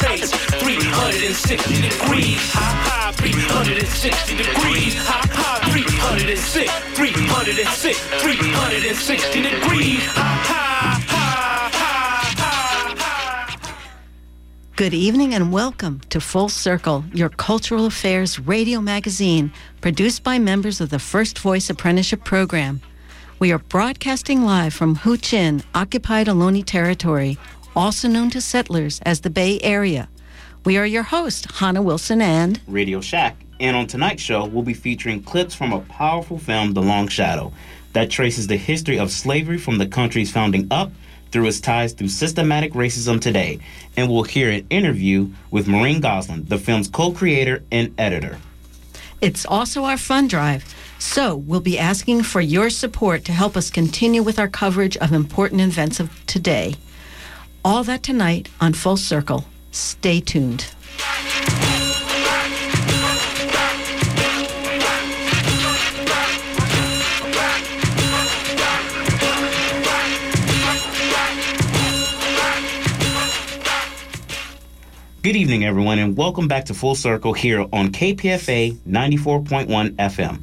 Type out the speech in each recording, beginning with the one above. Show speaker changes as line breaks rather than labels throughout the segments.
taste. 360 degrees, high, high, 360 degrees, high, high, 306, 306, 360 degrees, high, high.
Good evening and welcome to Full Circle, your cultural affairs radio magazine, produced by members of the First Voice Apprenticeship Program. We are broadcasting live from Huichin, occupied Ohlone territory, also known to settlers as the Bay Area. We are your host, Hannah Wilson and
Radio Shack. And on tonight's show, we'll be featuring clips from a powerful film, The Long Shadow, that traces the history of slavery from the country's founding up through its ties through systematic racism today. And we'll hear an interview with Maureen Gosling, the film's co creator and editor.
It's also our fund drive. So we'll be asking for your support to help us continue with our coverage of important events of today. All that tonight on Full Circle. Stay tuned.
Good evening, everyone, and welcome back to Full Circle here on KPFA 94.1 FM.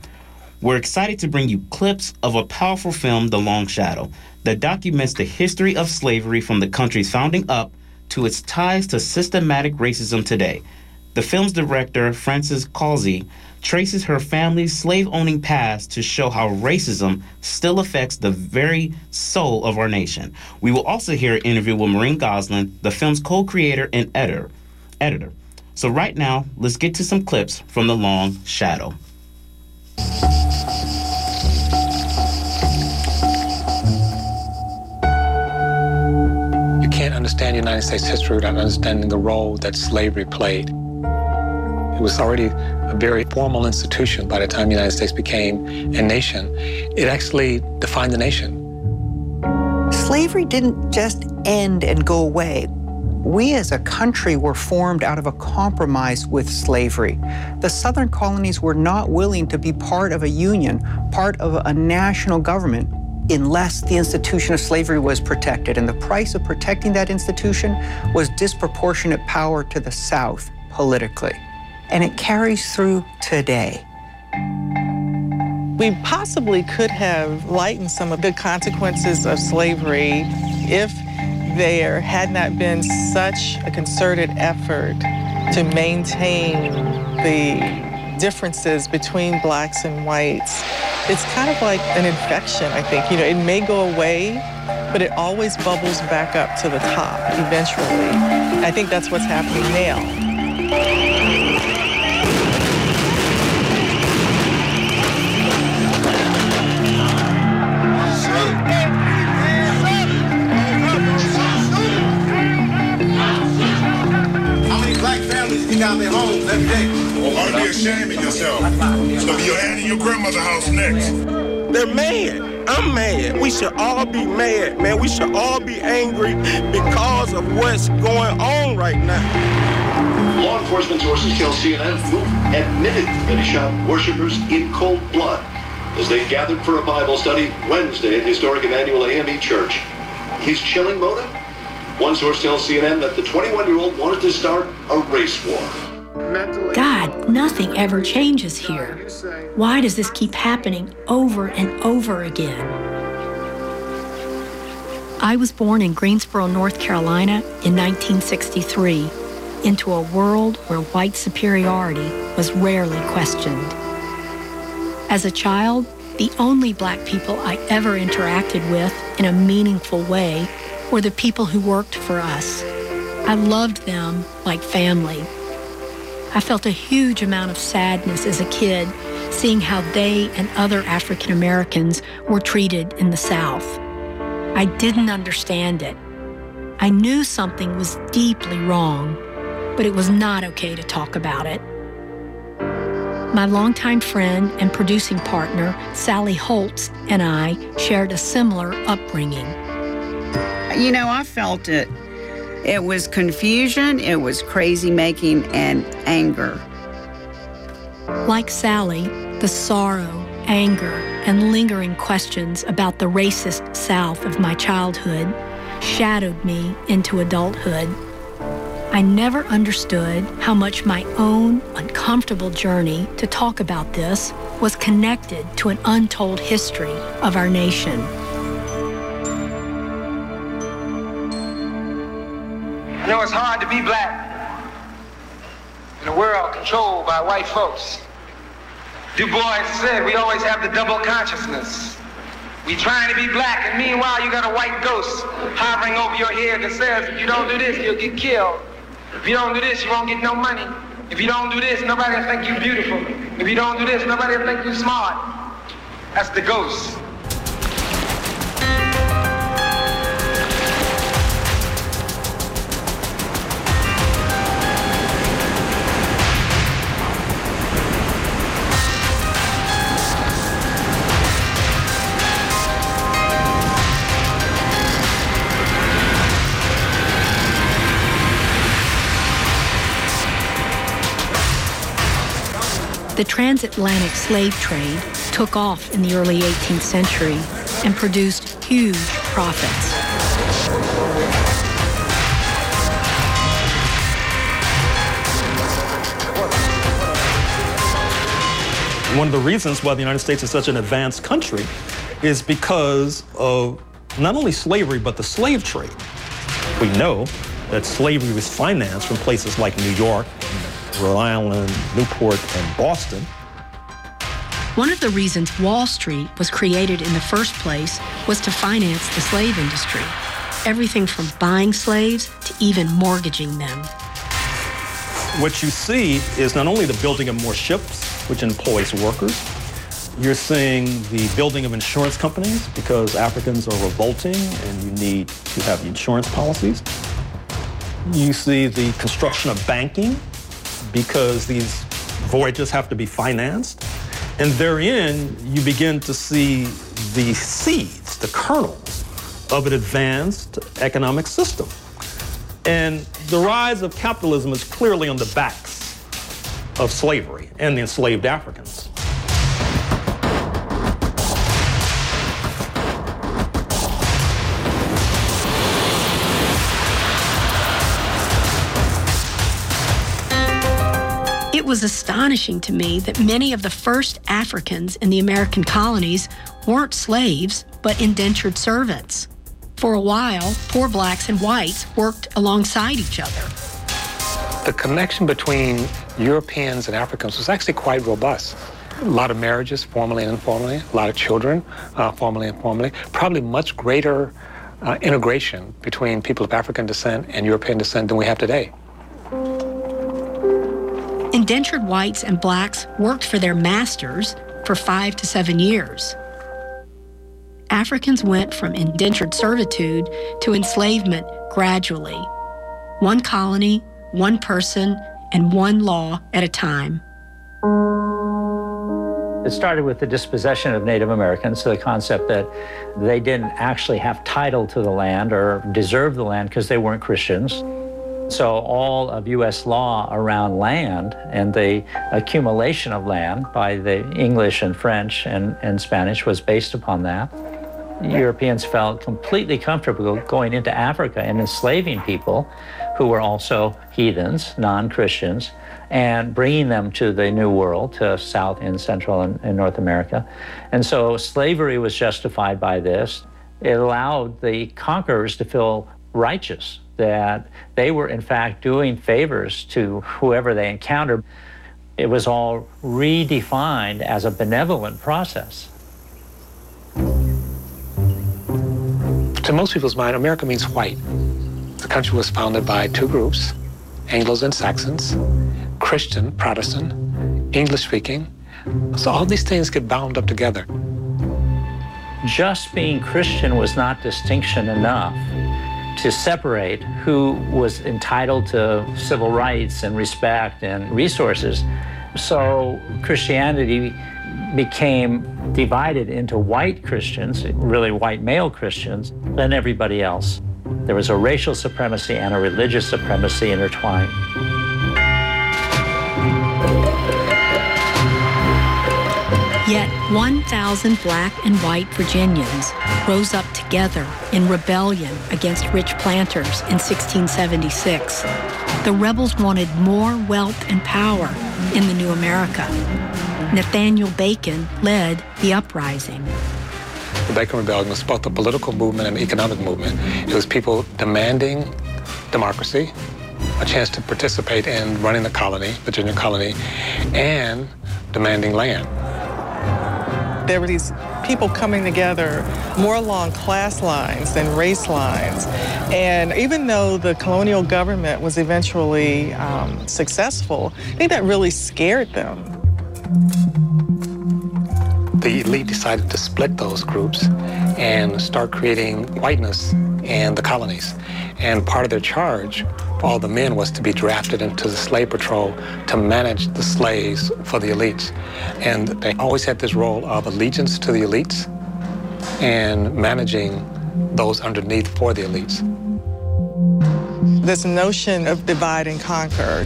We're excited to bring you clips of a powerful film, The Long Shadow, that documents the history of slavery from the country's founding up to its ties to systematic racism today. The film's director, Frances Causey, traces her family's slave owning past to show how racism still affects the very soul of our nation. We will also hear an interview with Maureen Gosling, the film's co creator and editor. editor. So, right now, let's get to some clips from The Long Shadow.
Can't understand United States history without understanding the role that slavery played. It was already a very formal institution by the time the United States became a nation. It actually defined the nation.
Slavery didn't just end and go away. We as a country were formed out of a compromise with slavery. The southern colonies were not willing to be part of a union, part of a national government, unless the institution of slavery was protected. And the price of protecting that institution was disproportionate power to the South politically. And it carries through today.
We possibly could have lightened some of the consequences of slavery if there had not been such a concerted effort to maintain the differences between blacks and whites. It's kind of like an infection, I think. You know, it may go away, but it always bubbles back up to the top eventually. I think that's what's happening now.
How many black families kick out their homes every day?
Ought to be ashamed of yourself. It's gonna be your aunt and grandmother's house next.
They're mad. I'm mad. We should all be mad, man. We should all be angry because of what's going on right now.
Law enforcement sources tell CNN Roof admitted that he shot worshippers in cold blood as they gathered for a Bible study Wednesday at historic Emmanuel AME Church. His chilling motive? One source tells CNN that the 21-year-old wanted to start a race war.
God, nothing ever changes here. Why does this keep happening over and over again? I was born in Greensboro, North Carolina in 1963 into a world where white superiority was rarely questioned. As a child, the only black people I ever interacted with in a meaningful way were the people who worked for us. I loved them like family. I felt a huge amount of sadness as a kid seeing how they and other African Americans were treated in the South. I didn't understand it. I knew something was deeply wrong, but it was not okay to talk about it. My longtime friend and producing partner, Sally Holtz, and I shared a similar upbringing.
You know, I felt it. It was confusion, it was crazy making, and anger.
Like Sally, the sorrow, anger, and lingering questions about the racist South of my childhood shadowed me into adulthood. I never understood how much my own uncomfortable journey to talk about this was connected to an untold history of our nation.
I know it's hard to be black in a world controlled by white folks. Du Bois said we always have the double consciousness. We trying to be black, and meanwhile you got a white ghost hovering over your head that says, if you don't do this, you'll get killed. If you don't do this, you won't get no money. If you don't do this, nobody will think you're beautiful. If you don't do this, nobody will think you're smart. That's the ghost.
The transatlantic slave trade took off in the early 18th century and produced huge profits.
One of the reasons why the United States is such an advanced country is because of not only slavery, but the slave trade. We know that slavery was financed from places like New York, Rhode Island, Newport, and Boston.
One of the reasons Wall Street was created in the first place was to finance the slave industry. Everything from buying slaves to even mortgaging them.
What you see is not only the building of more ships, which employs workers, you're seeing the building of insurance companies because Africans are revolting and you need to have insurance policies. You see the construction of banking because these voyages have to be financed. And therein, you begin to see the seeds, the kernels of an advanced economic system. And the rise of capitalism is clearly on the backs of slavery and the enslaved Africans.
Was astonishing to me that many of the first Africans in the American colonies weren't slaves, but indentured servants. For a while, poor blacks and whites worked alongside each other.
The connection between Europeans and Africans was actually quite robust. A lot of marriages, formally and informally, a lot of children, uh, formally and informally, probably much greater uh, integration between people of African descent and European descent than we have today.
Indentured whites and blacks worked for their masters for five to seven years. Africans went from indentured servitude to enslavement gradually, one colony, one person, and one law at a time.
It started with the dispossession of Native Americans, so the concept that they didn't actually have title to the land or deserve the land because they weren't Christians. So all of U.S. law around land and the accumulation of land by the English and French and, and Spanish was based upon that. Europeans felt completely comfortable going into Africa and enslaving people who were also heathens, non-Christians, and bringing them to the New World, to South and Central and, and North America. And so slavery was justified by this. It allowed the conquerors to feel righteous that they were, in fact, doing favors to whoever they encountered. It was all redefined as a benevolent process.
To most people's mind, America means white. The country was founded by two groups Anglos and Saxons, Christian, Protestant, English speaking. So all these things get bound up together.
Just being Christian was not distinction enough to separate who was entitled to civil rights and respect and resources. So Christianity became divided into white Christians, really white male Christians, and everybody else. There was a racial supremacy and a religious supremacy intertwined.
Yet 1,000 black and white Virginians rose up together in rebellion against rich planters in 1676. The rebels wanted more wealth and power in the new America. Nathaniel Bacon led the uprising.
The Bacon Rebellion was both a political movement and an economic movement. It was people demanding democracy, a chance to participate in running the colony, Virginia colony, and demanding land.
There were these people coming together more along class lines than race lines. And even though the colonial government was eventually um, successful, I think that really scared them.
The elite decided to split those groups and start creating whiteness in the colonies. And part of their charge all the men was to be drafted into the slave patrol to manage the slaves for the elites. And they always had this role of allegiance to the elites and managing those underneath for the elites.
This notion of divide and conquer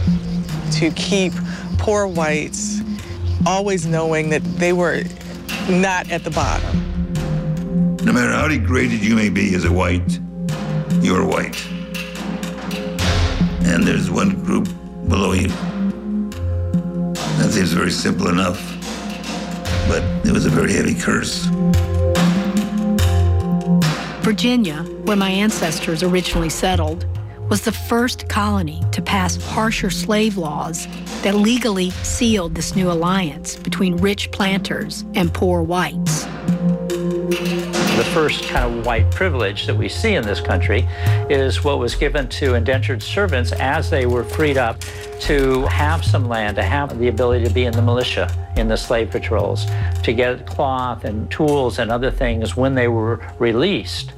to keep poor whites always knowing that they were not at the bottom.
No matter how degraded you may be as a white, you're white. And there's one group below you. That seems very simple enough, but it was a very heavy curse.
Virginia, where my ancestors originally settled, was the first colony to pass harsher slave laws that legally sealed this new alliance between rich planters and poor whites.
The first kind of white privilege that we see in this country is what was given to indentured servants as they were freed up to have some land, to have the ability to be in the militia, in the slave patrols, to get cloth and tools and other things when they were released.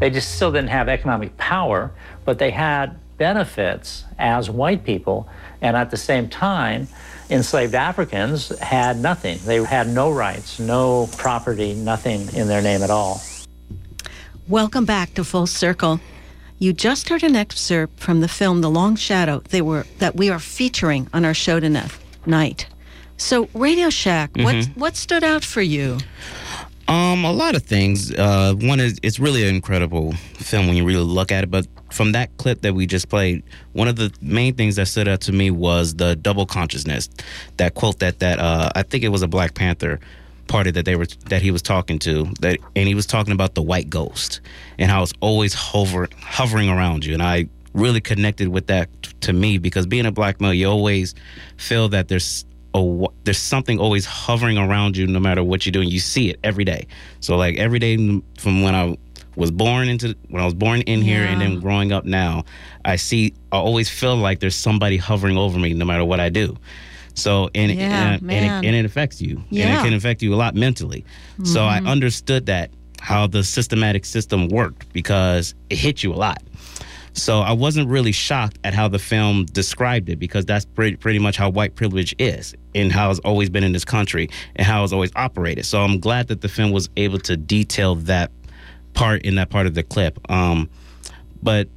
They just still didn't have economic power, but they had benefits as white people, and at the same time, enslaved Africans had nothing. They had no rights, no property, nothing in their name at all.
Welcome back to Full Circle. You just heard an excerpt from the film The Long Shadow they were, that we are featuring on our show tonight. So, Radio Shack, mm-hmm. what, what stood out for you?
Um, a lot of things. Uh, one is it's really an incredible film when you really look at it. But from that clip that we just played, one of the main things that stood out to me was the double consciousness. That quote that that uh, I think it was a Black Panther party that they were that he was talking to that, and he was talking about the white ghost and how it's always hover hovering around you. And I really connected with that t- to me because being a black male, you always feel that there's a, there's something always hovering around you no matter what you're doing. You see it every day. So like every day from when I was born into when I was born in here yeah. and then growing up now, I see I always feel like there's somebody hovering over me no matter what I do. So and
yeah,
and, and, it, and, it, affects you.
Yeah.
And it can affect you a lot mentally. Mm-hmm. So I mm-hmm. understood that how the systematic system worked because it hit you a lot. So I wasn't really shocked at how the film described it because that's pretty, pretty much how white privilege is and how it's always been in this country and how it's always operated. So I'm glad that the film was able to detail that part in that part of the clip. Um, but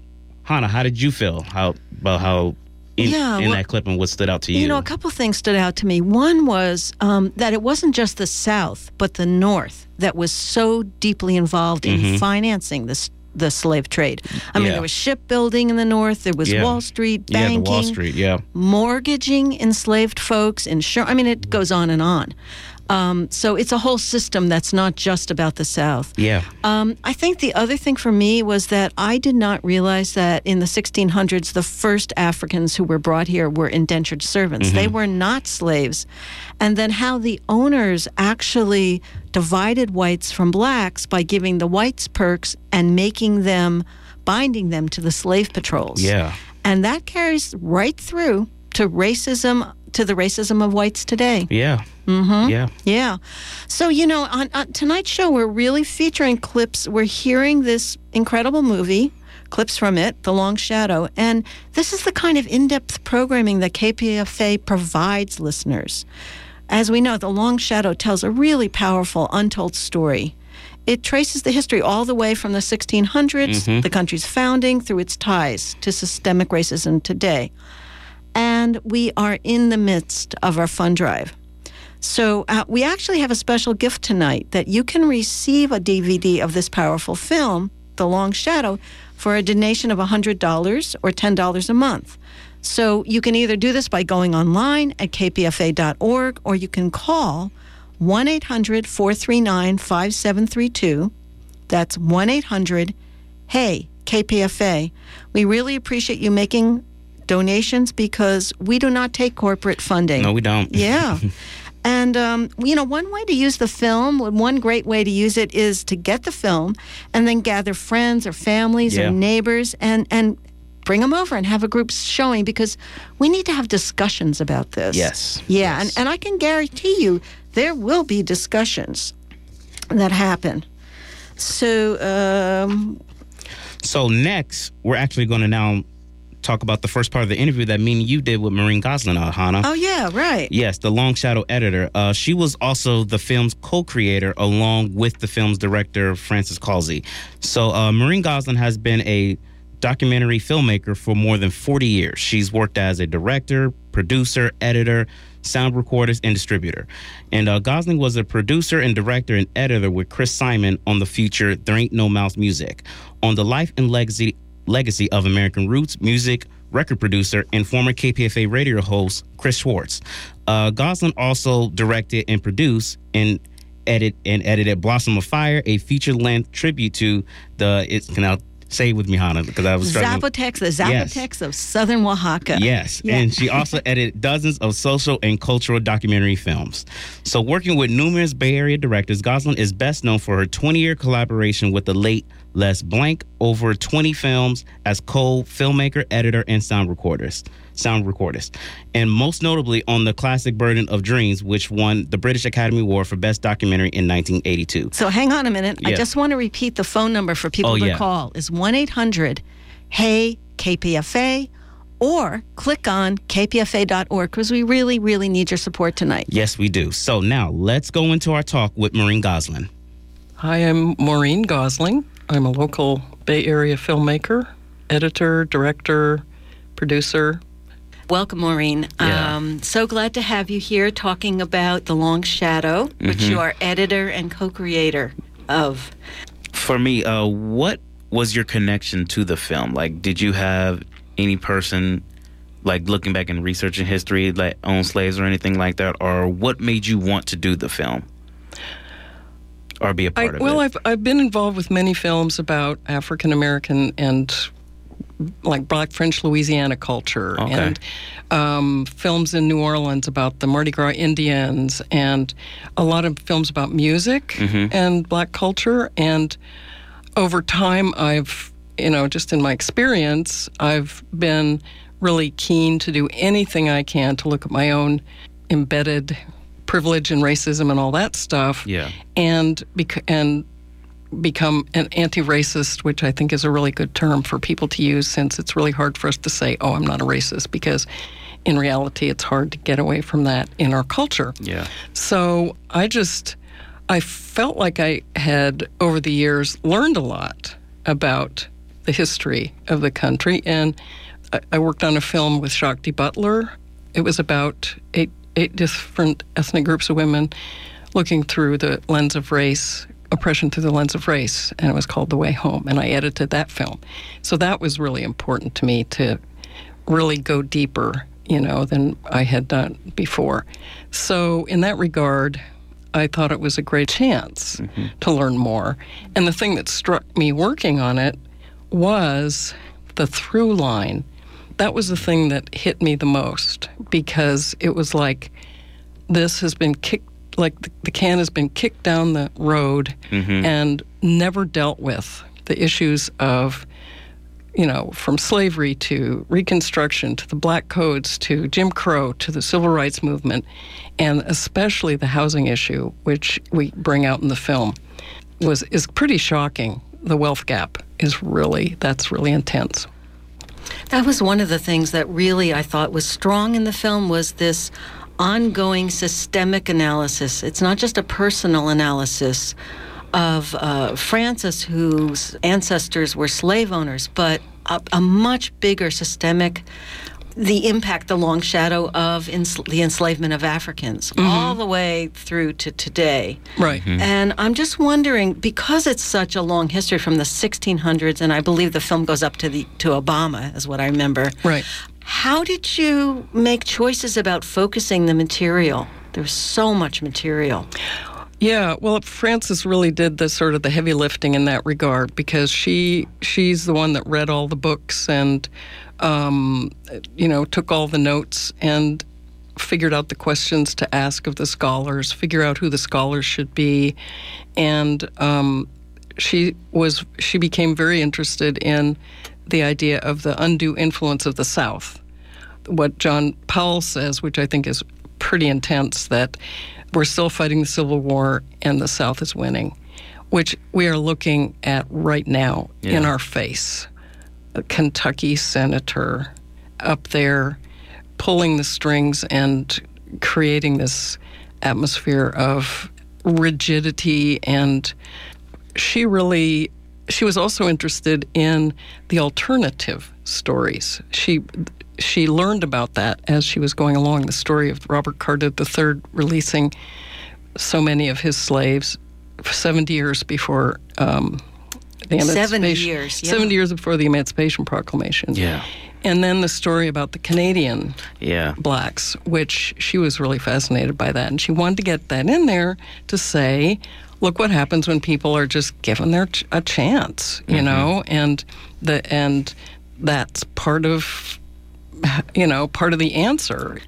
Hannah, how did you feel how about how in, yeah, in well, that clip and what stood out to you?
You know, a couple things stood out to me. One was um, that it wasn't just the South, but the North that was so deeply involved in mm-hmm. financing this the slave trade. I mean, there was shipbuilding in the north. There was yeah. Wall Street banking.
Yeah, Wall Street. Yeah,
mortgaging enslaved folks. Insurance. I mean, it goes on and on. Um, so it's a whole system that's not just about the South.
Yeah.
Um, I think the other thing for me was that I did not realize that in the 1600s, the first Africans who were brought here were indentured servants. Mm-hmm. They were not slaves. And then how the owners actually divided whites from blacks by giving the whites perks and making them, binding them to the slave patrols.
Yeah.
And that carries right through to racism to the racism of whites today.
Yeah.
Mm-hmm.
Yeah.
Yeah. So, you know, on, on tonight's show, we're really featuring clips. We're hearing this incredible movie, clips from it, The Long Shadow. And this is the kind of in depth programming that KPFA provides listeners. As we know, The Long Shadow tells a really powerful, untold story. It traces the history all the way from the 1600s, mm-hmm. the country's founding, through its ties to systemic racism today. And we are in the midst of our fund drive. So uh, we actually have a special gift tonight that you can receive a DVD of this powerful film, The Long Shadow, for a donation of $100 or $10 a month. So you can either do this by going online at kpfa.org or you can call 1 800 439 5732. That's 1 800 Hey KPFA. We really appreciate you making donations because we do not take corporate funding.
No, we don't.
Yeah. And, um, you know, one way to use the film, one great way to use it is to get the film and then gather friends or families
Yeah.
or neighbors and, and bring them over and have a group showing because we need to have discussions about this.
Yes.
Yeah. And, and I can guarantee you there will be discussions that happen. So, um,
So next, we're actually going to now talk about the first part of the interview that me and you did with Maureen Gosling, uh, Hannah.
oh, yeah, right.
Yes, the Long Shadow editor. Uh, she was also the film's co-creator, along with the film's director Frances Causey. So uh, Maureen Goslin has been a documentary filmmaker for more than 40 years. She's worked as a director, producer, editor, sound recorder, and distributor. And uh, Gosling was a producer and director and editor with Chris Simon on the feature There Ain't No Mouse Music, on the life and legacy legacy of American roots music record producer and former KPFA radio host Chris Strachwitz. Uh, Gosling also directed and produced and edit and edited Blossom of Fire, a feature-length tribute to the. It's can I say it with me, Hannah, because I was.
Zapotecs, the
Yes.
Of southern Oaxaca.
Yes,
Yeah.
and she also edited dozens of social and cultural documentary films. So, working with numerous Bay Area directors, Gosling is best known for her 20 year collaboration with the late Les Blank, over 20 films as co filmmaker, editor, and sound recorders. Sound recordist, and most notably on the classic Burden of Dreams, which won the British Academy Award for Best Documentary in 1982.
So hang on a minute. I just want to repeat the phone number for people
Oh,
to
yeah.
call is 1-800 hey KPFA or click on kpfa.org because we really really need your support tonight.
Yes, we do. So now let's go into our talk with Maureen Gosling.
Hi, I'm Maureen Gosling. I'm a local Bay Area filmmaker, editor, director, producer.
Welcome, Maureen.
Yeah.
Um, so glad to have you here talking about The Long Shadow, which
Mhm.
you are editor and co-creator of.
For me, uh, what was your connection to the film? Like, did you have any person, like looking back and researching history, like own slaves or anything like that, or what made you want to do the film or be a
I,
part of
well,
it?
I've I've been involved with many films about African American and like Black French Louisiana culture,
Okay.
and um, films in New Orleans about the Mardi Gras Indians, and a lot of films about music
Mhm.
and Black culture. And over time, I've you know just in my experience, I've been really keen to do anything I can to look at my own embedded privilege and racism and all that stuff
yeah.
and bec- and become an anti-racist, which I think is a really good term for people to use, since it's really hard for us to say, "Oh, I'm not a racist," because in reality, it's hard to get away from that in our culture.
Yeah.
So I just I felt like I had over the years learned a lot about the history of the country, and I, I worked on a film with Shakti Butler. It was about eight eight different ethnic groups of women looking through the lens of race, oppression through the lens of race, and it was called The Way Home. And I edited that film, so that was really important to me to really go deeper, you know, than I had done before. So in that regard, I thought it was a great chance mm-hmm. to learn more. And the thing that struck me working on it was the through line. That was the thing that hit me the most because it was like this has been kicked, like the, the can has been kicked down the road
Mhm.
and never dealt with the issues of you know, from slavery to Reconstruction to the Black Codes to Jim Crow to the Civil Rights Movement, and especially the housing issue, which we bring out in the film, was is pretty shocking. The wealth gap is really that's really intense.
That was one of the things that really I thought was strong in the film was this ongoing systemic analysis. It's not just a personal analysis of uh, Frances, whose ancestors were slave owners, but a, a much bigger systemic the impact, the long shadow of ens- the enslavement of Africans,
Mm-hmm.
all the way through to today.
Right.
And I'm just wondering, because it's such a long history from the 1600s, and I believe the film goes up to the to Obama, is what I remember.
Right.
How did you make choices about focusing the material? There's so much material.
Yeah, well, Frances really did the sort of the heavy lifting in that regard because she she's the one that read all the books and um, you know took all the notes and figured out the questions to ask of the scholars, figure out who the scholars should be, and um, she was she became very interested in the idea of the undue influence of the South. What John Powell says, which I think is pretty intense, that we're still fighting the Civil War and the South is winning, which we are looking at right now in our face. A Kentucky senator up there pulling the strings and creating this atmosphere of rigidity and she really she was also interested in the alternative stories. She she learned about that as she was going along. The story of Robert Carter III releasing so many of his slaves, seventy years before um, the
70
Emancipation.
years, yeah.
Seventy years before the Emancipation Proclamation.
Yeah.
And then the story about the Canadian
Yeah.
blacks, which she was really fascinated by that. And she wanted to get that in there to say, look what happens when people are just given their ch- a chance, you
Mhm.
know, and the and that's part of you know, part of the answer.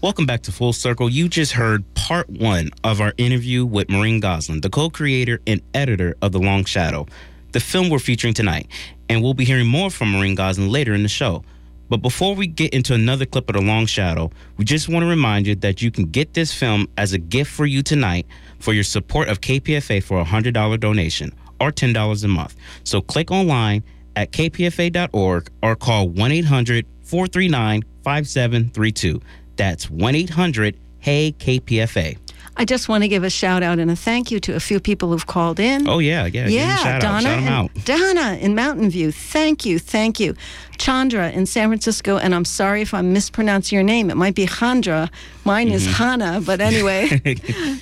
Welcome back to Full Circle. You just heard part one of our interview with Maureen Gosling, the co creator and editor of The Long Shadow, the film we're featuring tonight. And we'll be hearing more from Maureen Gosling later in the show. But before we get into another clip of The Long Shadow, we just want to remind you that you can get this film as a gift for you tonight for your support of KPFA for a $100 donation or $10 a month. So click online at kpfa.org or call 1 800 439 5732. That's 1 800 Hey KPFA.
I just want to give a shout out and a thank you to a few people who've called in.
Oh, yeah, yeah. give them a out.
Donna, and-
out.
Donna in Mountain View. Thank you, thank you. Chandra in San Francisco, and I'm sorry if I'm mispronouncing your name. It might be Chandra. Mine is
Mhm.
Hannah, but anyway.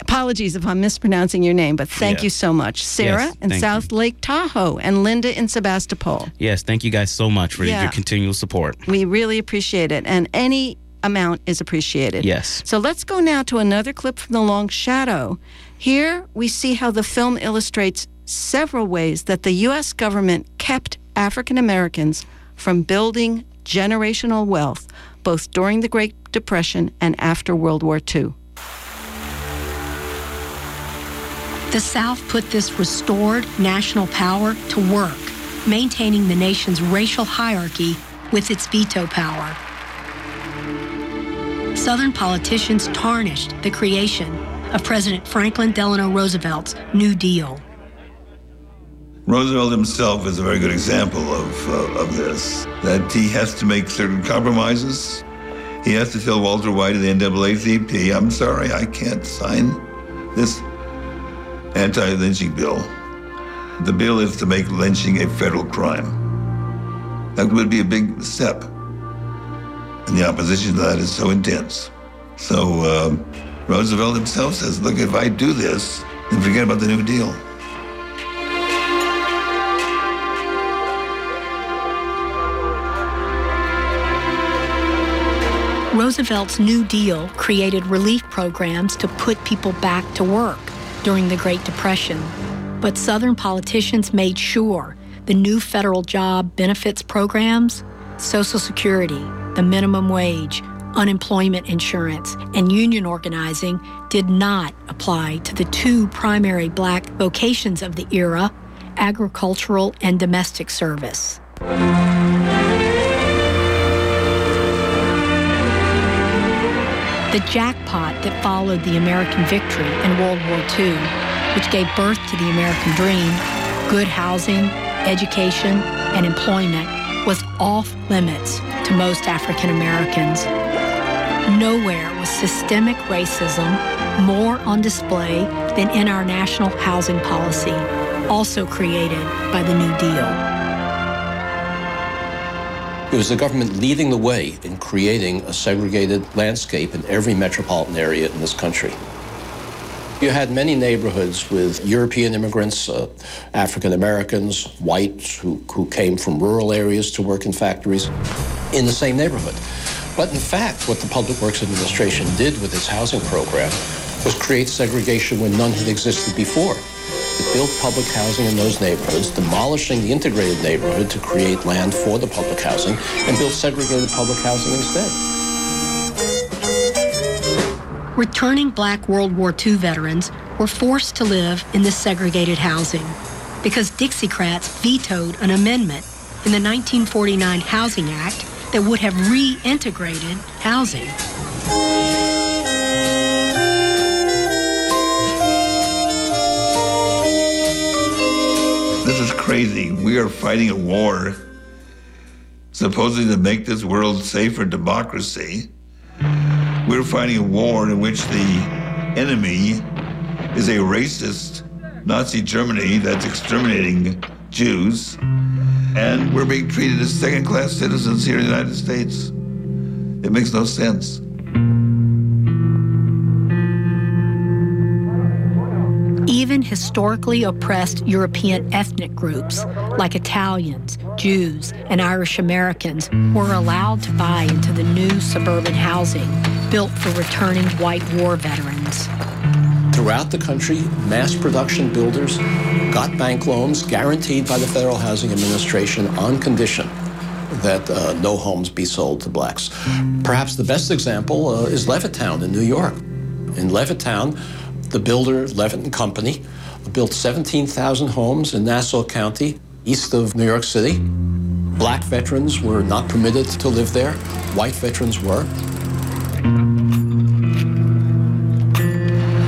Apologies if I'm mispronouncing your name, but thank
Yeah.
you so much. Sarah
Yes,
in South Lake Tahoe and Linda in Sebastopol.
yes, thank you guys so much for
Yeah.
your continual support.
We really appreciate it, and any amount is appreciated.
Yes.
So let's go now to another clip from The Long Shadow. Here we see how the film illustrates several ways that the U.S. government kept African Americans from building generational wealth, both during the Great Depression and after World War II.
The South put this restored national power to work, maintaining the nation's racial hierarchy with its veto power. Southern politicians tarnished the creation of President Franklin Delano Roosevelt's New Deal.
Roosevelt himself is a very good example of, uh, of this, that he has to make certain compromises. He has to tell Walter White of the NAACP, I'm sorry, I can't sign this anti-lynching bill. The bill is to make lynching a federal crime. That would be a big step. And the opposition to that is so intense. So uh, Roosevelt himself says, look, if I do this, then forget about the New Deal.
Roosevelt's New Deal created relief programs to put people back to work during the Great Depression. But Southern politicians made sure the new federal job benefits programs, Social Security, the minimum wage, unemployment insurance, and union organizing did not apply to the two primary black vocations of the era agricultural and domestic service. The jackpot that followed the American victory in World War II, which gave birth to the American dream, good housing, education, and employment, was off limits to most African Americans. Nowhere was systemic racism more on display than in our national housing policy, also created by the New Deal.
It was the government leading the way in creating a segregated landscape in every metropolitan area in this country. You had many neighborhoods with European immigrants, uh, African Americans, whites who, who came from rural areas to work in factories in the same neighborhood. But in fact, what the Public Works Administration did with its housing program was create segregation when none had existed before. It built public housing in those neighborhoods, demolishing the integrated neighborhood to create land for the public housing, and built segregated public housing instead.
Returning black World War II veterans were forced to live in this segregated housing because Dixiecrats vetoed an amendment in the 1949 Housing Act that would have reintegrated housing.
This is crazy. We are fighting a war supposedly to make this world safe for democracy. We're fighting a war in which the enemy is a racist Nazi Germany that's exterminating Jews, and we're being treated as second class citizens here in the United States. It makes no sense.
Even historically oppressed European ethnic groups like Italians, Jews, and Irish Americans were allowed to buy into the new suburban housing built for returning white war veterans.
Throughout the country, mass production builders got bank loans guaranteed by the Federal Housing Administration on condition that uh, no homes be sold to blacks. Perhaps the best example uh, is Levittown in New York. In Levittown, the builder Levitt and Company built 17,000 homes in Nassau County, east of New York City. Black veterans were not permitted to live there. White veterans were.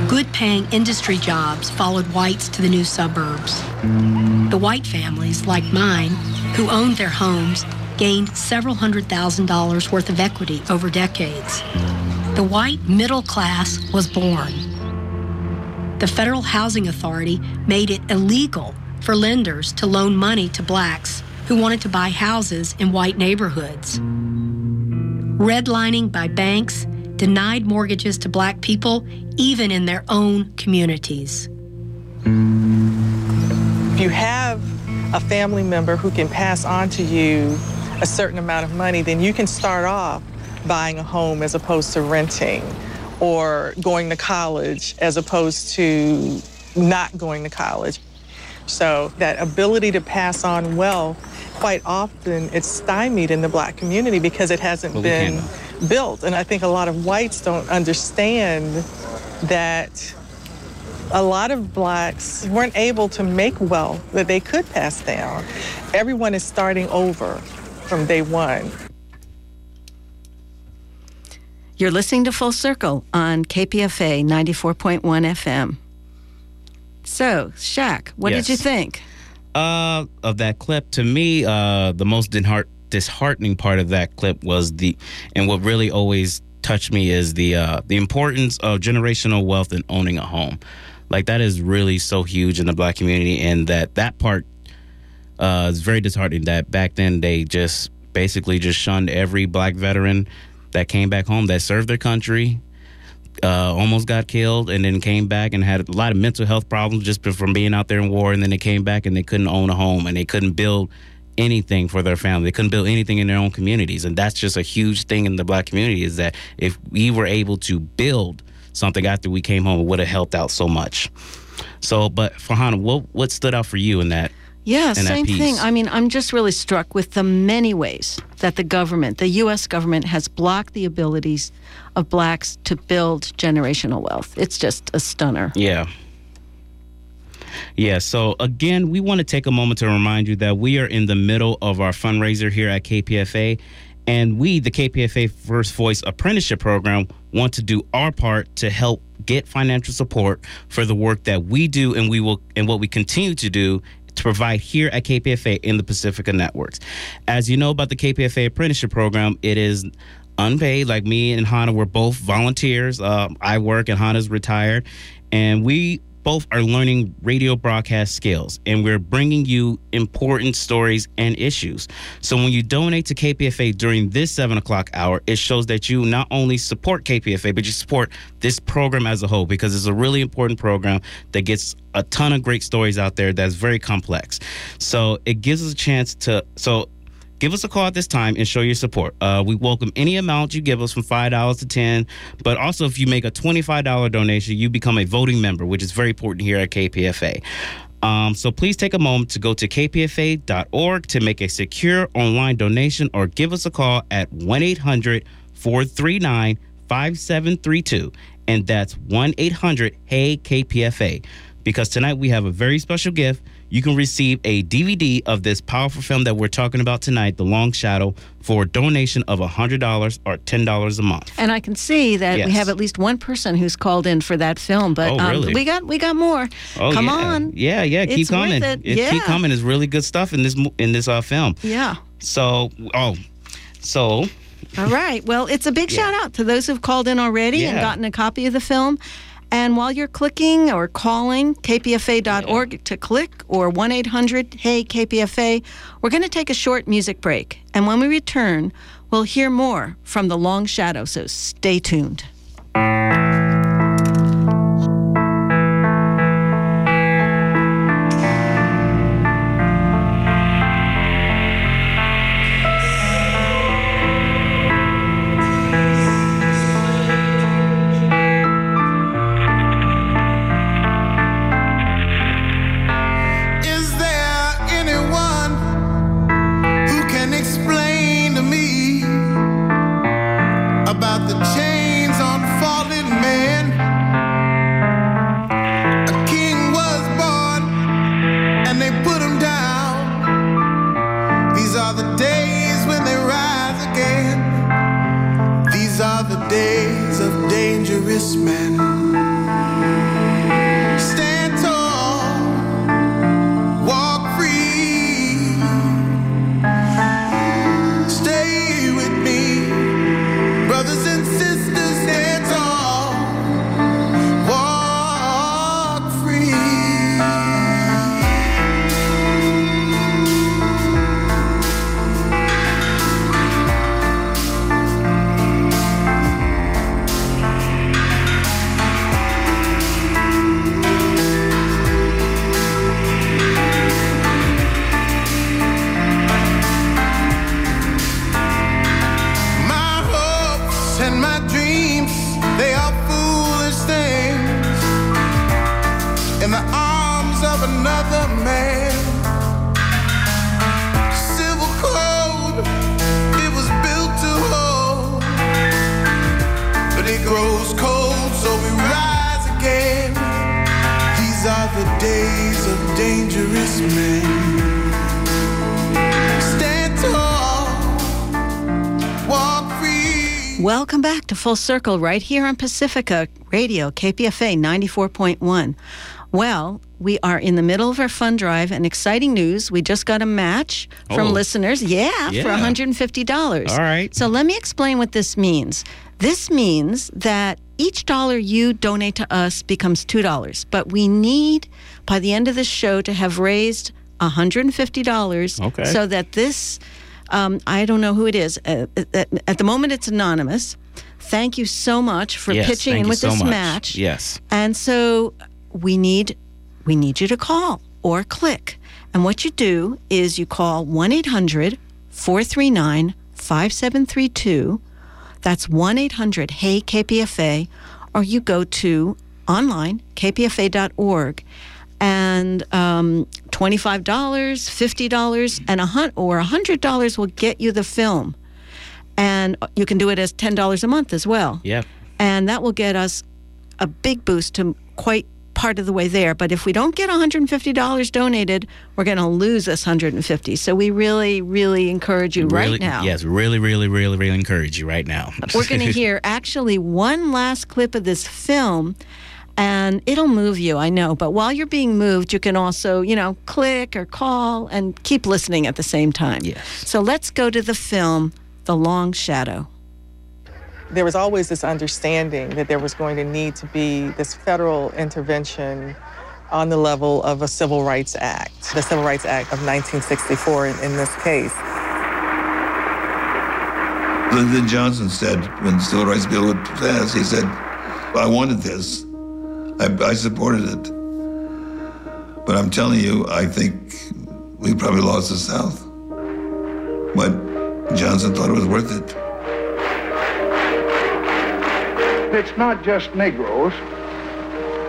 Good paying industry jobs followed whites to the new suburbs. The white families, like mine, who owned their homes, gained several hundred thousand dollars worth of equity over decades. The white middle class was born. The Federal Housing Authority made it illegal for lenders to loan money to blacks who wanted to buy houses in white neighborhoods. Redlining by banks denied mortgages to black people even in their own communities.
If you have a family member who can pass on to you a certain amount of money, then you can start off buying a home as opposed to renting or going to college as opposed to not going to college. So that ability to pass on wealth, quite often it's stymied in the black community because it hasn't
Well,
been built. And I think a lot of whites don't understand that a lot of blacks weren't able to make wealth that they could pass down. Everyone is starting over from day one.
You're listening to Full Circle on KPFA 94.1 FM. So, Shaq, what
Yes.
did you think?
Uh, of that clip, to me, uh, the most disheart- disheartening part of that clip was the, and what really always touched me is the uh, the importance of generational wealth and owning a home. Like that is really so huge in the black community, and that that part uh, is very disheartening. That back then they just basically just shunned every black veteran that came back home that served their country, uh, almost got killed and then came back and had a lot of mental health problems just from being out there in war. And then they came back and they couldn't own a home and they couldn't build anything for their family. They couldn't build anything in their own communities. And that's just a huge thing in the black community is that if we were able to build something after we came home, it would have helped out so much. So, but for Hannah, what, what stood out for you in that?
Yeah, same thing. I mean, I'm just really struck with the many ways that the government, the U.S. government, has blocked the abilities of blacks to build generational wealth. It's just a stunner.
Yeah. Yeah, so again, we want to take a moment to remind you that we are in the middle of our fundraiser here at KPFA. And we, the KPFA First Voice Apprenticeship Program, want to do our part to help get financial support for the work that we do and we will and what we continue to do to provide here at KPFA in the Pacifica Networks. As you know about the KPFA Apprenticeship Program, it is unpaid. Like me and Hannah, we're both volunteers. Um, I work and Hannah's retired. And we both are learning radio broadcast skills and we're bringing you important stories and issues. So when you donate to KPFA during this seven o'clock hour, it shows that you not only support KPFA, but you support this program as a whole because it's a really important program that gets a ton of great stories out there that's very complex. So it gives us a chance to, so give us a call at this time and show your support. Uh, we welcome any amount you give us from $5 to 10 but also if you make a $25 donation, you become a voting member, which is very important here at KPFA. Um, so please take a moment to go to kpfa.org to make a secure online donation or give us a call at 1 800 439 5732. And that's 1 800 Hey KPFA. Because tonight we have a very special gift you can receive a DVD of this powerful film that we're talking about tonight, The Long Shadow, for a donation of $100 or $10 a month.
And I can see that
Yes.
we have at least one person who's called in for that film, but
Oh, really?
um, we got we got more.
Oh,
Come
yeah.
on.
Yeah, yeah, keep
It's
coming.
it.
Keep
Yeah.
coming. It's really good stuff in this in this uh, film.
Yeah.
So, oh, so
All right. Well, it's a big shout out to those who've called in already and gotten a copy of the film. And while you're clicking or calling kpfa.org to click or 1 800 Hey KPFA, we're going to take a short music break. And when we return, we'll hear more from The Long Shadow. So stay tuned. Welcome back to Full Circle right here on Pacifica Radio, KPFA 94.1. Well, we are in the middle of our fund drive and exciting news. We just got a match from
Oh.
listeners. Yeah,
Yeah.
for $150.
All right.
So let me explain what this means. This means that each dollar you donate to us becomes $2, but we need by the end of this show to have raised $150
Okay.
so that this um, I don't know who it is. Uh, at, at the moment, it's anonymous. Thank you so much for
yes,
pitching in with
so
this
much.
match.
Yes.
And so we need we need you to call or click. And what you do is you call 1-800-439-5732. That's 1-800 hey KPFA or you go to online kpfa.org and um, $25, $50 and a hun- or $100 will get you the film. And you can do it as $10 a month as well
Yeah.
and that will get us a big boost to quite part of the way there. But if we don't get $150 donated, we're going to lose this $150. So we really, really encourage you
really,
right now.
Yes, really, really, really, really encourage you right now.
We're going to hear actually one last clip of this film. And it'll move you, I know. But while you're being moved, you can also, you know, click or call and keep listening at the same time.
Yes.
So let's go to the film, The Long Shadow.
There was always this understanding that there was going to need to be this federal intervention on the level of a Civil Rights Act, the Civil Rights Act of 1964 in, in this case.
Lyndon Johnson said when the Civil Rights Bill was passed, he said, I wanted this. I, I supported it. But I'm telling you, I think we probably lost the South. But Johnson thought it was worth it.
It's not just Negroes,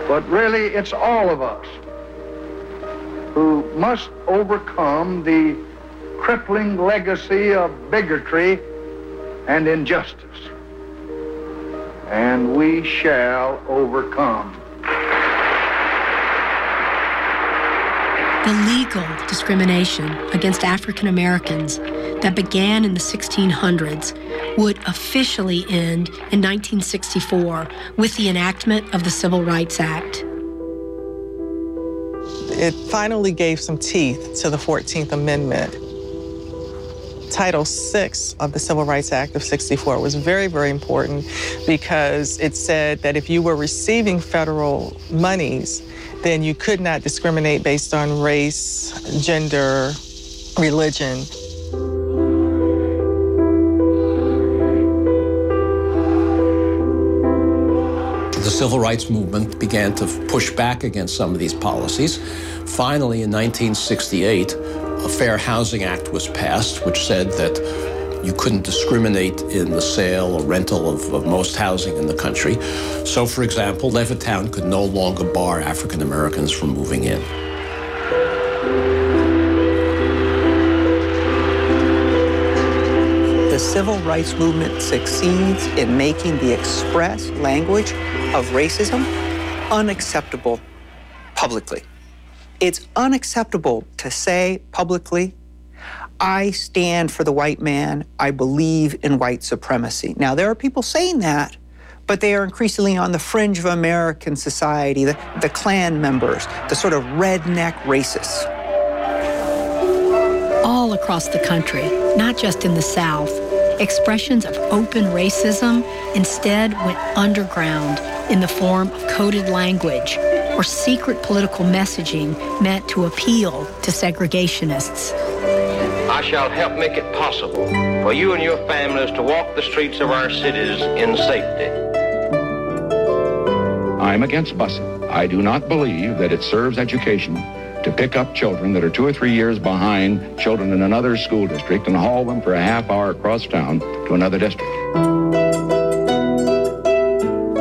but really it's all of us who must overcome the crippling legacy of bigotry and injustice. And we shall overcome.
The legal discrimination against African Americans that began in the 1600s would officially end in 1964 with the enactment of the Civil Rights Act.
It finally gave some teeth to the 14th Amendment. Title VI of the Civil Rights Act of 64 was very, very important because it said that if you were receiving federal monies, then you could not discriminate based on race, gender, religion.
Civil rights movement began to push back against some of these policies. Finally, in 1968, a Fair Housing Act was passed, which said that you couldn't discriminate in the sale or rental of, of, most housing in the country. So, for example, Levittown could no longer bar African Americans from moving in.
Civil rights movement succeeds in making the express language of racism unacceptable publicly. It's unacceptable to say publicly, I stand for the white man, I believe in white supremacy. Now, there are people saying that, but they are increasingly on the fringe of American society, the, the Klan members, the sort of redneck racists.
All across the country, not just in the South, expressions of open racism instead went underground in the form of coded language or secret political messaging meant to appeal to segregationists.
I shall help make it possible for you and your families to walk the streets of our cities in safety.
I'm against busing. I do not believe that it serves education to pick up children that are two or three years behind children in another school district and haul them for a half hour across town to another district.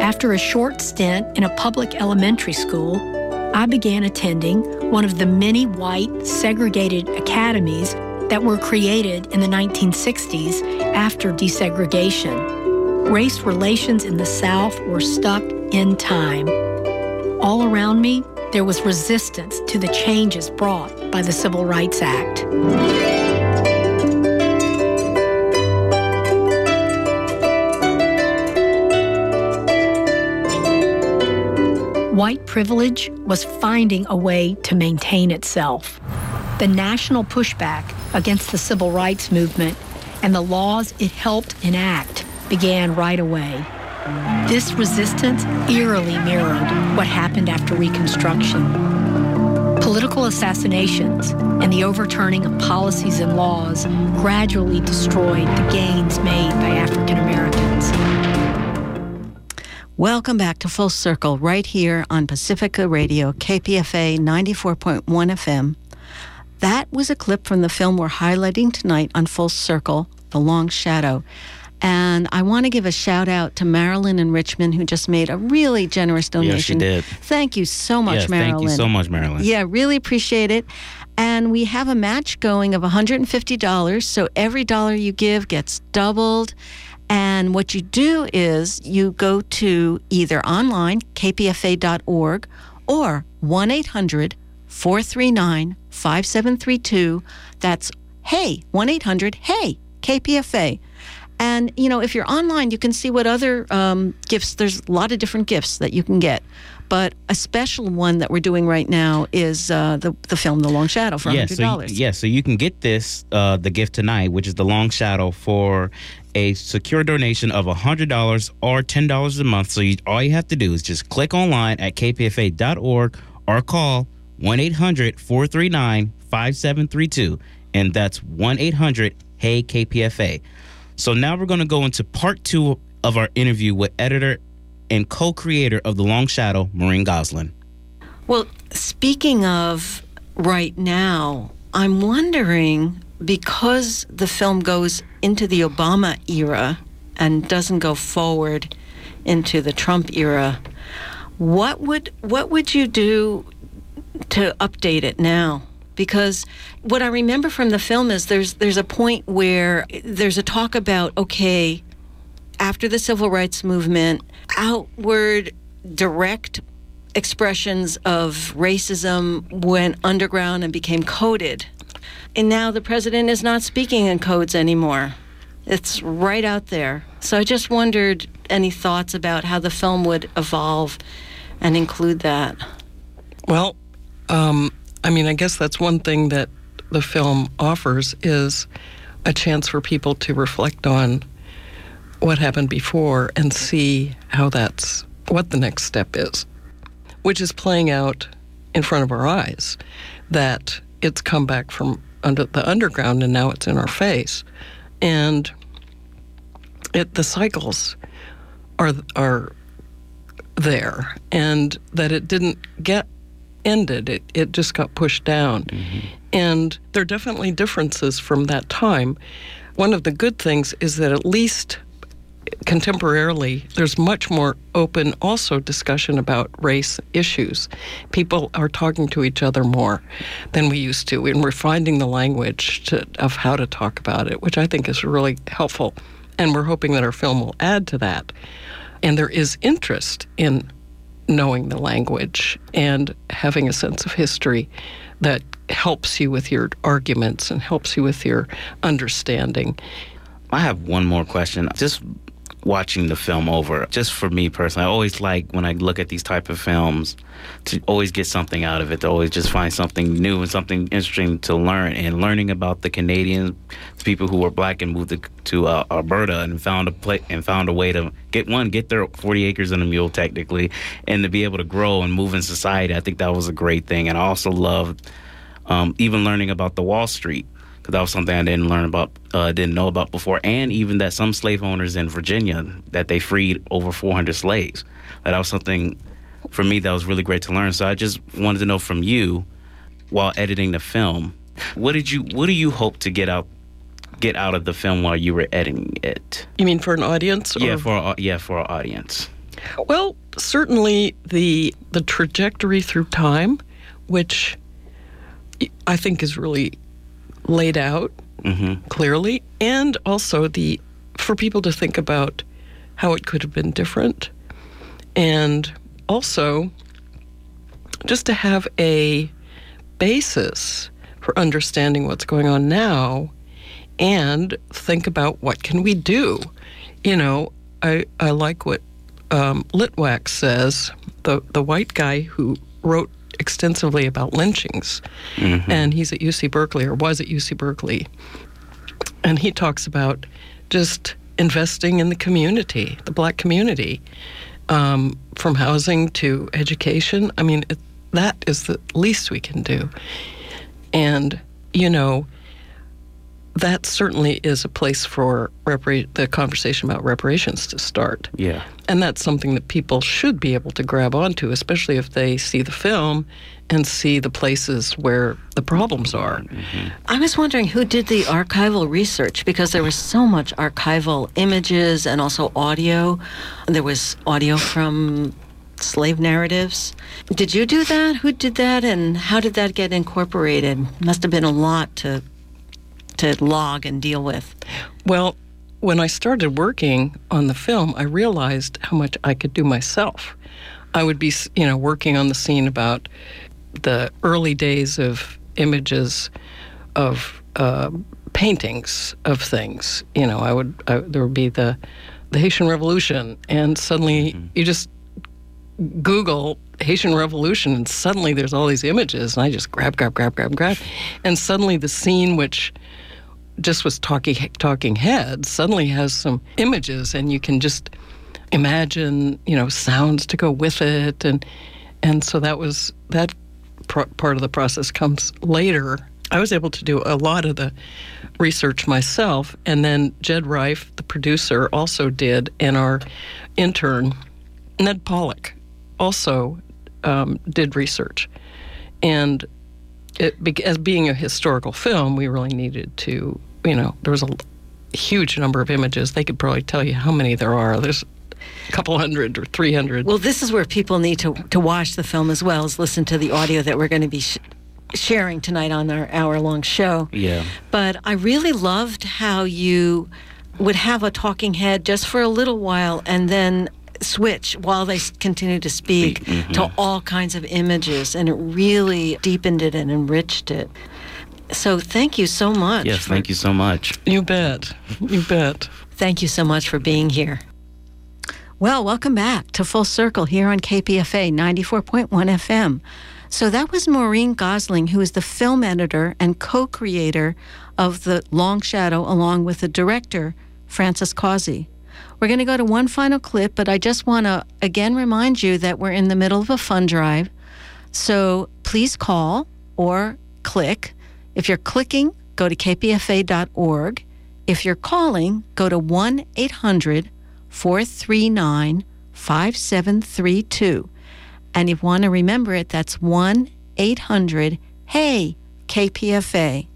After a short stint in a public elementary school, I began attending one of the many white segregated academies that were created in the 1960s after desegregation. Race relations in the South were stuck in time. All around me, there was resistance to the changes brought by the Civil Rights Act. White privilege was finding a way to maintain itself. The national pushback against the civil rights movement and the laws it helped enact began right away. This resistance eerily mirrored what happened after Reconstruction. Political assassinations and the overturning of policies and laws gradually destroyed the gains made by African Americans.
Welcome back to Full Circle right here on Pacifica Radio, KPFA 94.1 FM. That was a clip from the film we're highlighting tonight on Full Circle, The Long Shadow. And I want to give a shout out to Marilyn and Richmond, who just made a really generous donation.
Yes, she did.
Thank you so much,
yes,
Marilyn.
Thank you so much, Marilyn.
Yeah, really appreciate it. And we have a match going of $150. So every dollar you give gets doubled. And what you do is you go to either online, kpfa.org, or 1 800 439 5732. That's hey, 1 800 hey, KPFA. And, you know, if you're online, you can see what other um, gifts, there's a lot of different gifts that you can get. But a special one that we're doing right now is uh, the, the film The Long Shadow for
yeah,
$100.
So you, yeah, so you can get this, uh, the gift tonight, which is The Long Shadow, for a secure donation of $100 or $10 a month. So you, all you have to do is just click online at kpfa.org or call 1 800 439 5732. And that's 1 800 Hey KPFA. So now we're going to go into part two of our interview with editor and co creator of The Long Shadow, Maureen Gosling.
Well, speaking of right now, I'm wondering because the film goes into the Obama era and doesn't go forward into the Trump era, what would what would you do to update it now? Because what I remember from the film is there's there's a point where there's a talk about okay, after the civil rights movement, outward direct expressions of racism went underground and became coded. And now the president is not speaking in codes anymore. It's right out there. So I just wondered any thoughts about how the film would evolve and include that.
Well, um, I mean, I guess that's one thing that the film offers is a chance for people to reflect on what happened before and see how that's what the next step is, which is playing out in front of our eyes. That it's come back from under the underground and now it's in our face, and it the cycles are are there, and that it didn't get ended. It it just got pushed down, mm-hmm. and there are definitely differences from that time. One of the good things is that at least contemporarily, there's much more open, also discussion about race issues. People are talking to each other more than we used to, and we're finding the language to, of how to talk about it, which I think is really helpful. And we're hoping that our film will add to that. And there is interest in knowing the language and having a sense of history that helps you with your arguments and helps you with your understanding.
I have one more question. Just watching the film over, just for me personally, I always like when I look at these type of films to always get something out of it, to always just find something new and something interesting to learn. And learning about the Canadians, people who were black and moved to, uh, Alberta and found a play and found a way to get one, get their 40 acres and a mule technically, and to be able to grow and move in society. I think that was a great thing. And I also loved um, even learning about the Wall Street because that was something I didn't learn about, uh, didn't know about before, and even that some slave owners in Virginia that they freed over 400 slaves. That was something for me that was really great to learn. So I just wanted to know from you, while editing the film, what did you, what do you hope to get out, get out of the film while you were editing it?
You mean for an audience?
Yeah, for our, yeah for our audience.
Well, certainly the the trajectory through time, which I think is really laid out
mm-hmm.
clearly, and also the for people to think about how it could have been different, and also just to have a basis for understanding what's going on now, and think about what can we do. You know, I I like what um, Litwack says, the the white guy who wrote extensively about lynchings,
mm-hmm.
and he's at UC Berkeley or was at UC Berkeley, and he talks about just investing in the community, the black community, um, from housing to education. I mean, it, that is the least we can do, and you know that certainly is a place for repara- the conversation about reparations to start.
Yeah.
And that's something that people should be able to grab onto, especially if they see the film and see the places where the problems are. Mm-hmm.
I was wondering who did the archival research because there was so much archival images and also audio. There was audio from slave narratives. Did you do that? Who did that and how did that get incorporated? Must have been a lot to to log and deal with?
Well, when I started working on the film, I realized how much I could do myself. I would be, you know, working on the scene about the early days of images of uh, paintings of things. You know, I would I, there would be the the Haitian Revolution, and suddenly mm-hmm. you just Google Haitian Revolution, and suddenly there's all these images, and I just grab, grab, grab, grab, grab, and suddenly the scene which just was talking talking heads suddenly has some images and you can just imagine you know sounds to go with it. And and so that was that part of the process comes later. I was able to do a lot of the research myself, and then Jed Reif, the producer, also did, and our intern. Ned Pollock also um, did research, and it, as being a historical film, we really needed to, you know, there was a huge number of images. They could probably tell you how many there are. There's a couple hundred or 300.
Well, this is where people need to, to watch the film as well as listen to the audio that we're going to be sh- sharing tonight on our hour long show.
Yeah.
But I really loved how you would have a talking head just for a little while and then switch while they continue to speak mm-hmm. to all kinds of images, and it really deepened it and enriched it. So thank you so much.
Yes, thank you so much.
You bet. You bet.
Thank you so much for being here. Well, welcome back to Full Circle here on KPFA 94.1 FM. So that was Maureen Gosling, who is the film editor and co creator of The Long Shadow, along with the director, Frances Causey. We're going to go to one final clip, but I just want to again remind you that we're in the middle of a fund drive. So please call or click. If you're clicking, go to kpfa.org. If you're calling, go to 1 800 439 5732. And if you want to remember it, that's 1 800 HEY KPFA.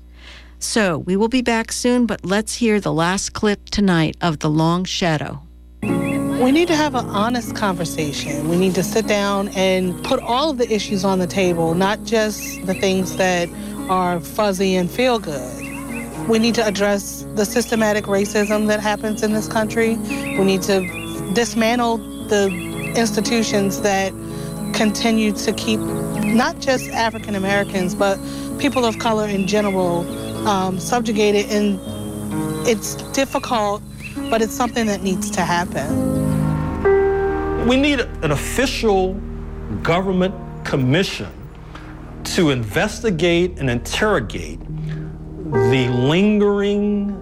So we will be back soon, but let's hear the last clip tonight of The Long Shadow.
We need to have an honest conversation. We need to sit down and put all of the issues on the table, not just the things that are fuzzy and feel good. We need to address the systematic racism that happens in this country. We need to dismantle the institutions that continue to keep not just African Americans, but people of color in general um, subjugated, and it's difficult, but it's something that needs to happen.
We need an official government commission to investigate and interrogate the lingering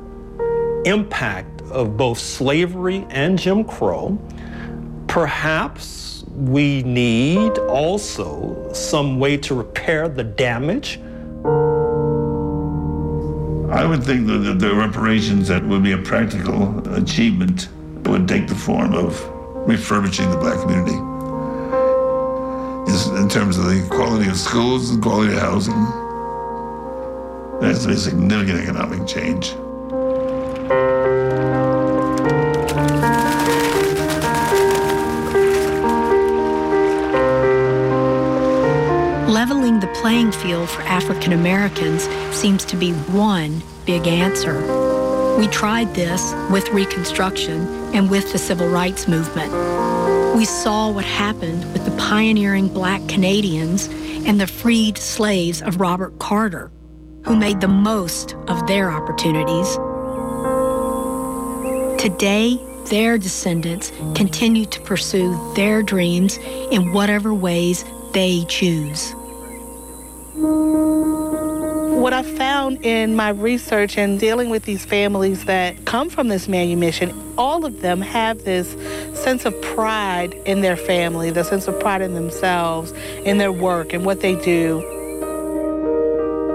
impact of both slavery and Jim Crow. Perhaps we need also some way to repair the damage
I would think that the reparations that would be a practical achievement would take the form of refurbishing the black community in terms of the quality of schools and quality of housing. There has to be significant economic change.
Leveling the playing field for African Americans seems to be one big answer. We tried this with Reconstruction and with the Civil Rights Movement. We saw what happened with the pioneering black Canadians and the freed slaves of Robert Carter, who made the most of their opportunities. Today, their descendants continue to pursue their dreams in whatever ways they choose
what I found in my research and dealing with these families that come from this manumission, all of them have this sense of pride in their family, the sense of pride in themselves, in their work, and what they do.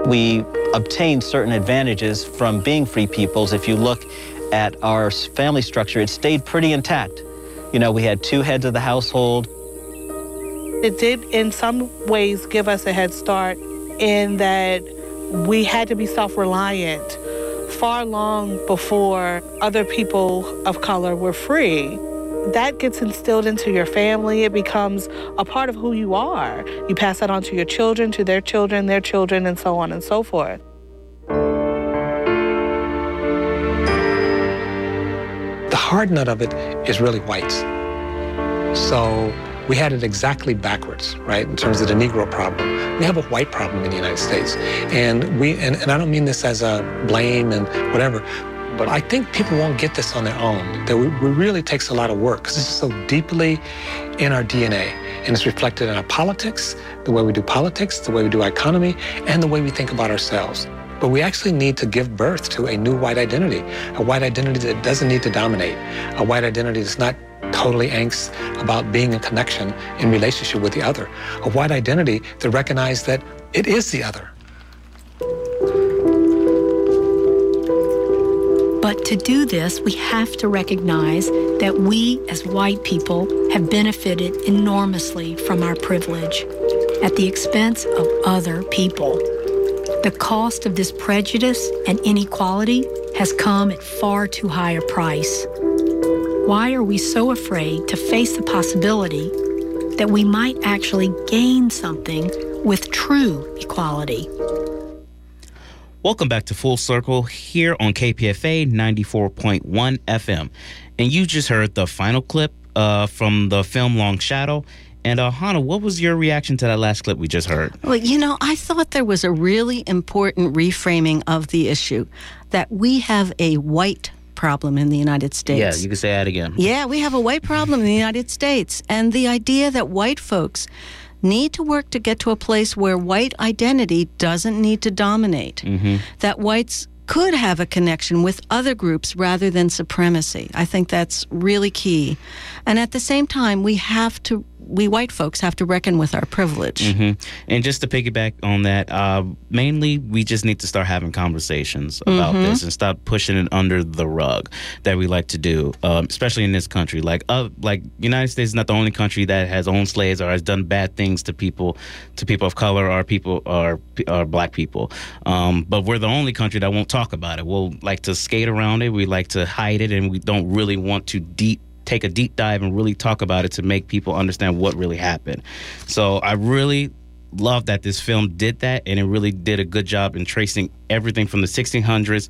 We obtained certain advantages from being free peoples. If you look at our family structure, it stayed pretty intact. You know, we had two heads of the household.
It did, in some ways, give us a head start in that we had to be self reliant far long before other people of color were free. That gets instilled into your family. It becomes a part of who you are. You pass that on to your children, to their children, their children, and so on and so forth.
The hard nut of it is really whites. So we had it exactly backwards, right, in terms of the Negro problem. We have a white problem in the United States. And we and, and I don't mean this as a blame and whatever, but I think people won't get this on their own. That it really takes a lot of work because this is so deeply in our DNA. And it's reflected in our politics, the way we do politics, the way we do our economy, and the way we think about ourselves. But we actually need to give birth to a new white identity, a white identity that doesn't need to dominate, a white identity that's not totally angst about being in connection in relationship with the other. A white identity that recognizes that it is the other.
But to do this, we have to recognize that we as white people have benefited enormously from our privilege at the expense of other people. The cost of this prejudice and inequality has come at far too high a price. Why are we so afraid to face the possibility that we might actually gain something with true equality?
Welcome back to Full Circle here on KPFA 94.1 FM. And you just heard the final clip uh, from the film Long Shadow. And uh, Hannah, what was your reaction to that last clip we just heard?
Well, you know, I thought there was a really important reframing of the issue that we have a white problem in the United States.
Yeah, you can say that again.
Yeah, we have a white problem in the United States. And the idea that white folks need to work to get to a place where white identity doesn't need to dominate,
Mm-hmm.
that whites could have a connection with other groups rather than supremacy. I think that's really key. And at the same time, we have to, we white folks have to reckon with our privilege.
hmm And just to piggyback on that, uh, mainly we just need to start having conversations about
Mhm.
this and stop pushing it under the rug that we like to do, um, especially in this country. Like, uh, like United States is not the only country that has owned slaves or has done bad things to people, to people of color or people or, or black people. Um, but we're the only country that won't talk about it. We'll like to skate around it. We like to hide it, and we don't really want to deep take a deep dive and really talk about it to make people understand what really happened. So I really love that this film did that and it really did a good job in tracing everything from the 1600s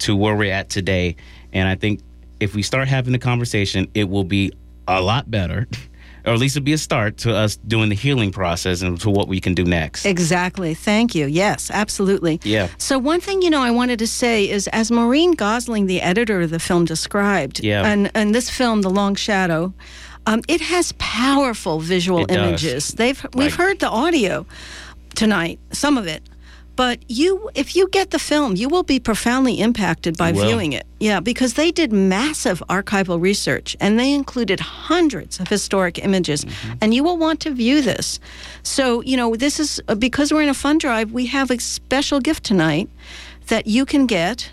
to where we're at today. And I think if we start having the conversation, it will be a lot better. Or at least it'd be a start to us doing the healing process and to what we can do next.
Exactly. Thank you. Yes, absolutely.
Yeah.
So one thing you know I wanted to say is as Maureen Gosling, the editor of the film, described,
Yeah.
and and this film, The Long Shadow, um, it has powerful visual
It does.
images. They've we've
Like-
heard the audio tonight, some of it. But you, if you get the film, you will be profoundly impacted by viewing it. Yeah, because they did massive archival research and they included hundreds of historic images,
Mm-hmm.
and you will want to view this. So, you know, this is uh, because we're in a fund drive, we have a special gift tonight that you can get.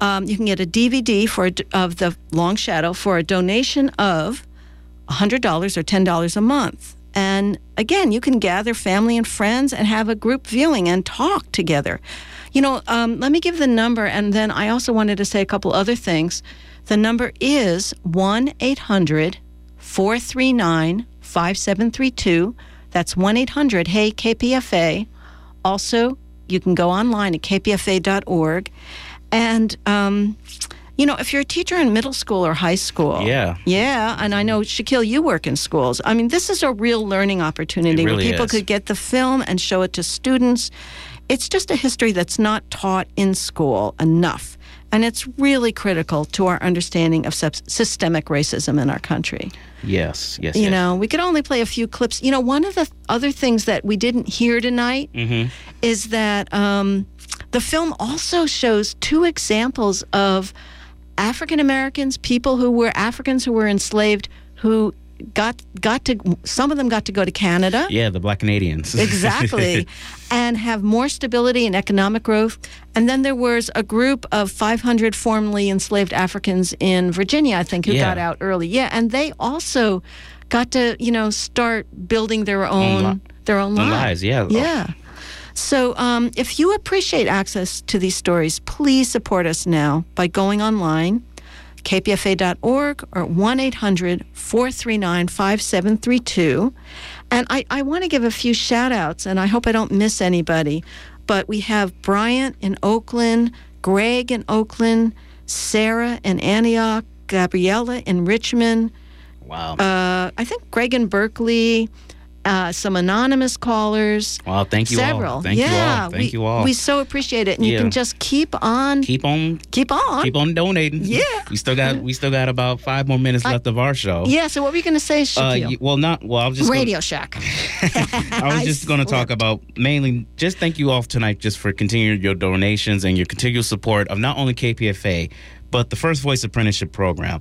Um, you can get a DVD for a of the Long Shadow for a donation of $100 or $10 a month. And again, you can gather family and friends and have a group viewing and talk together. You know, um, let me give the number, and then I also wanted to say a couple other things. The number is 1 800 439 5732. That's 1 800 Hey KPFA. Also, you can go online at kpfa.org. And, um, you know, if you're a teacher in middle school or high school,
Yeah.
yeah, and I know Shaquille, you work in schools. I mean, this is a real learning opportunity
It
where people
is.
could get the film and show it to students. It's just a history that's not taught in school enough, and it's really critical to our understanding of sub- systemic racism in our country.
Yes, yes,
you
yes.
know, we could only play a few clips. You know, one of the other things that we didn't hear tonight
Mm-hmm.
is that um, the film also shows two examples of African Americans, people who were Africans who were enslaved, who got got to some of them got to go to Canada.
Yeah, the Black Canadians.
Exactly. and have more stability and economic growth. And then there was a group of 500 formerly enslaved Africans in Virginia, I think, who
Yeah.
got out early. Yeah, and they also got to, you know, start building their own
li-
their own
Own
lives.
lives, yeah.
Yeah. So, um, if you appreciate access to these stories, please support us now by going online, kpfa.org or 1 800 439 5732. And I, I want to give a few shout outs, and I hope I don't miss anybody. But we have Bryant in Oakland, Greg in Oakland, Sarah in Antioch, Gabriella in Richmond.
Wow.
Uh, I think Greg in Berkeley, uh, some anonymous callers.
Wow, thank you all.
Several.
Thank you all.
yeah,
Thank
we,
you all.
We so appreciate it, and you can just keep on,
keep on,
keep on,
keep on donating.
Yeah.
we still got we still got about five more minutes left of our show.
Yeah. So what were you going to say,
Uh,
Shaquille?
y- well, not well. I was just
Radio
Gonna,
Shack.
I was just going to talk about mainly just thank you all tonight just for continuing your donations and your continual support of not only KPFA but the First Voice Apprenticeship Program.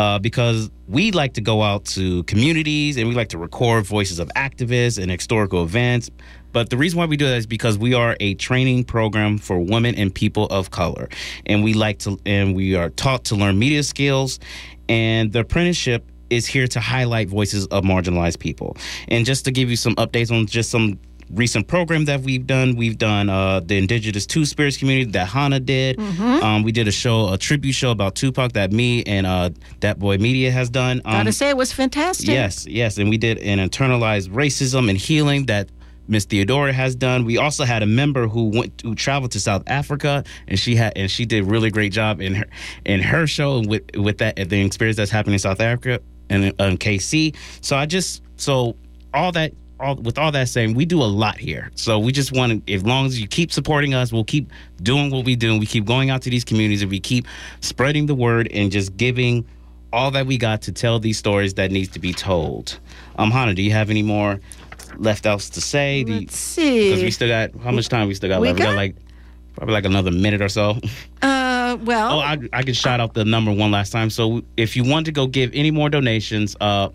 Uh, because we like to go out to communities and we like to record voices of activists and historical events. But the reason why we do that is because we are a training program for women and people of color, and we like to and we are taught to learn media skills, and the apprenticeship is here to highlight voices of marginalized people. And just to give you some updates on just some recent program that we've done, we've done uh, the Indigenous Two Spirits community that Hannah did.
Mhm.
Um, we did a show, a tribute show about Tupac that me and uh, That Boy Media has done. Um,
Gotta say, it was fantastic.
Yes, yes, and we did an internalized racism and healing that Miss Theodora has done. We also had a member who went who traveled to South Africa, and she had and she did a really great job in her in her show with with that the experience that's happening in South Africa and um, KC. So I just so all that. All, with all that saying, we do a lot here. So we just want to, as long as you keep supporting us, we'll keep doing what we do. We keep going out to these communities and we keep spreading the word and just giving all that we got to tell these stories that needs to be told. Um, Hannah, do you have any more left else to say? Let's
see.
Because we still got how much time we still got
We
left? we got
got-
like probably like another minute or so.
Uh, well,
Oh, I, I can shout out the number one last time. So if you want to go give any more donations, uh,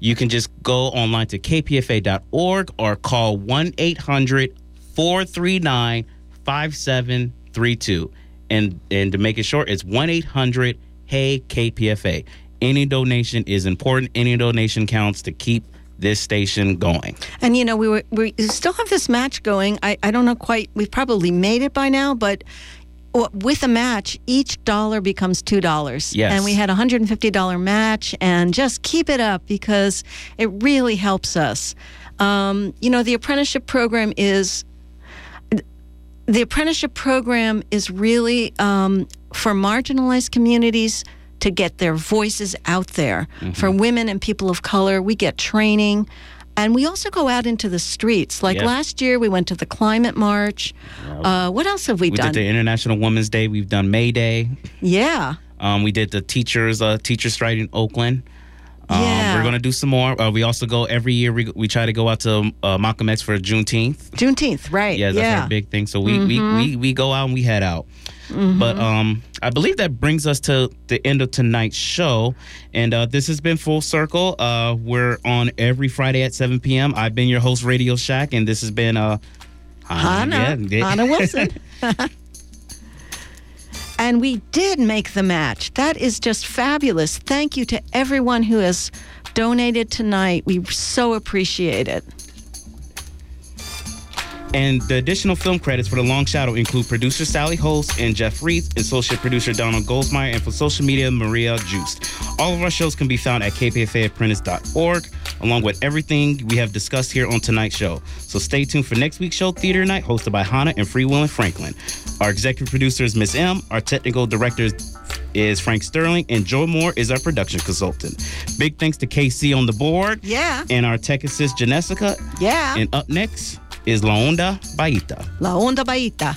you can just go online to kpfa.org or call 1 800 439 5732. And and to make it short, it's 1 800 Hey KPFA. Any donation is important. Any donation counts to keep this station going.
And you know, we were we still have this match going. I, I don't know quite. We've probably made it by now, but with a match, each dollar becomes two dollars.
Yes.
And we had a hundred and fifty dollar match, and just keep it up because it really helps us. Um, you know, the apprenticeship program is the apprenticeship program is really um, for marginalized communities to get their voices out there. For women and people of color, we get training. And we also go out into the streets. Like last year, we went to the climate march. Uh, what else have we,
We
done?
did the International Women's Day. We've done May Day.
yeah.
Um, we did the teachers uh, teacher strike in Oakland. Um,
Yeah.
We're gonna do some more. Uh, we also go every year. We, we try to go out to uh, Malcolm X for Juneteenth.
Juneteenth, right?
Yeah, that's
yeah.
our big thing. So we,
Mhm.
we, we we go out and we head out.
Mhm.
But um, I believe that brings us to the end of tonight's show, and uh, this has been Full Circle. Uh, we're on every Friday at 7 p.m. I've been your host, Radio Shack, and this has been uh,
Hannah,
yeah.
Hannah Wilson. and we did make the match. That is just fabulous. Thank you to everyone who has donated tonight. We so appreciate it.
And the additional film credits for The Long Shadow include producer Sally Holst and Jeff Reed, associate producer Donald Goldsmeyer, and for social media, Maria Juiced. All of our shows can be found at kpfaapprentice.org, along with everything we have discussed here on tonight's show. So stay tuned for next week's show, Theater Night, hosted by Hannah and Free Will and Franklin. Our executive producer is Miss M. Our technical director is Frank Sterling, and Joe Moore is our production consultant. Big thanks to KC on the board.
Yeah.
And our tech assist, Janessica.
Yeah.
And up next is La Onda Bajita.
La Onda Bajita.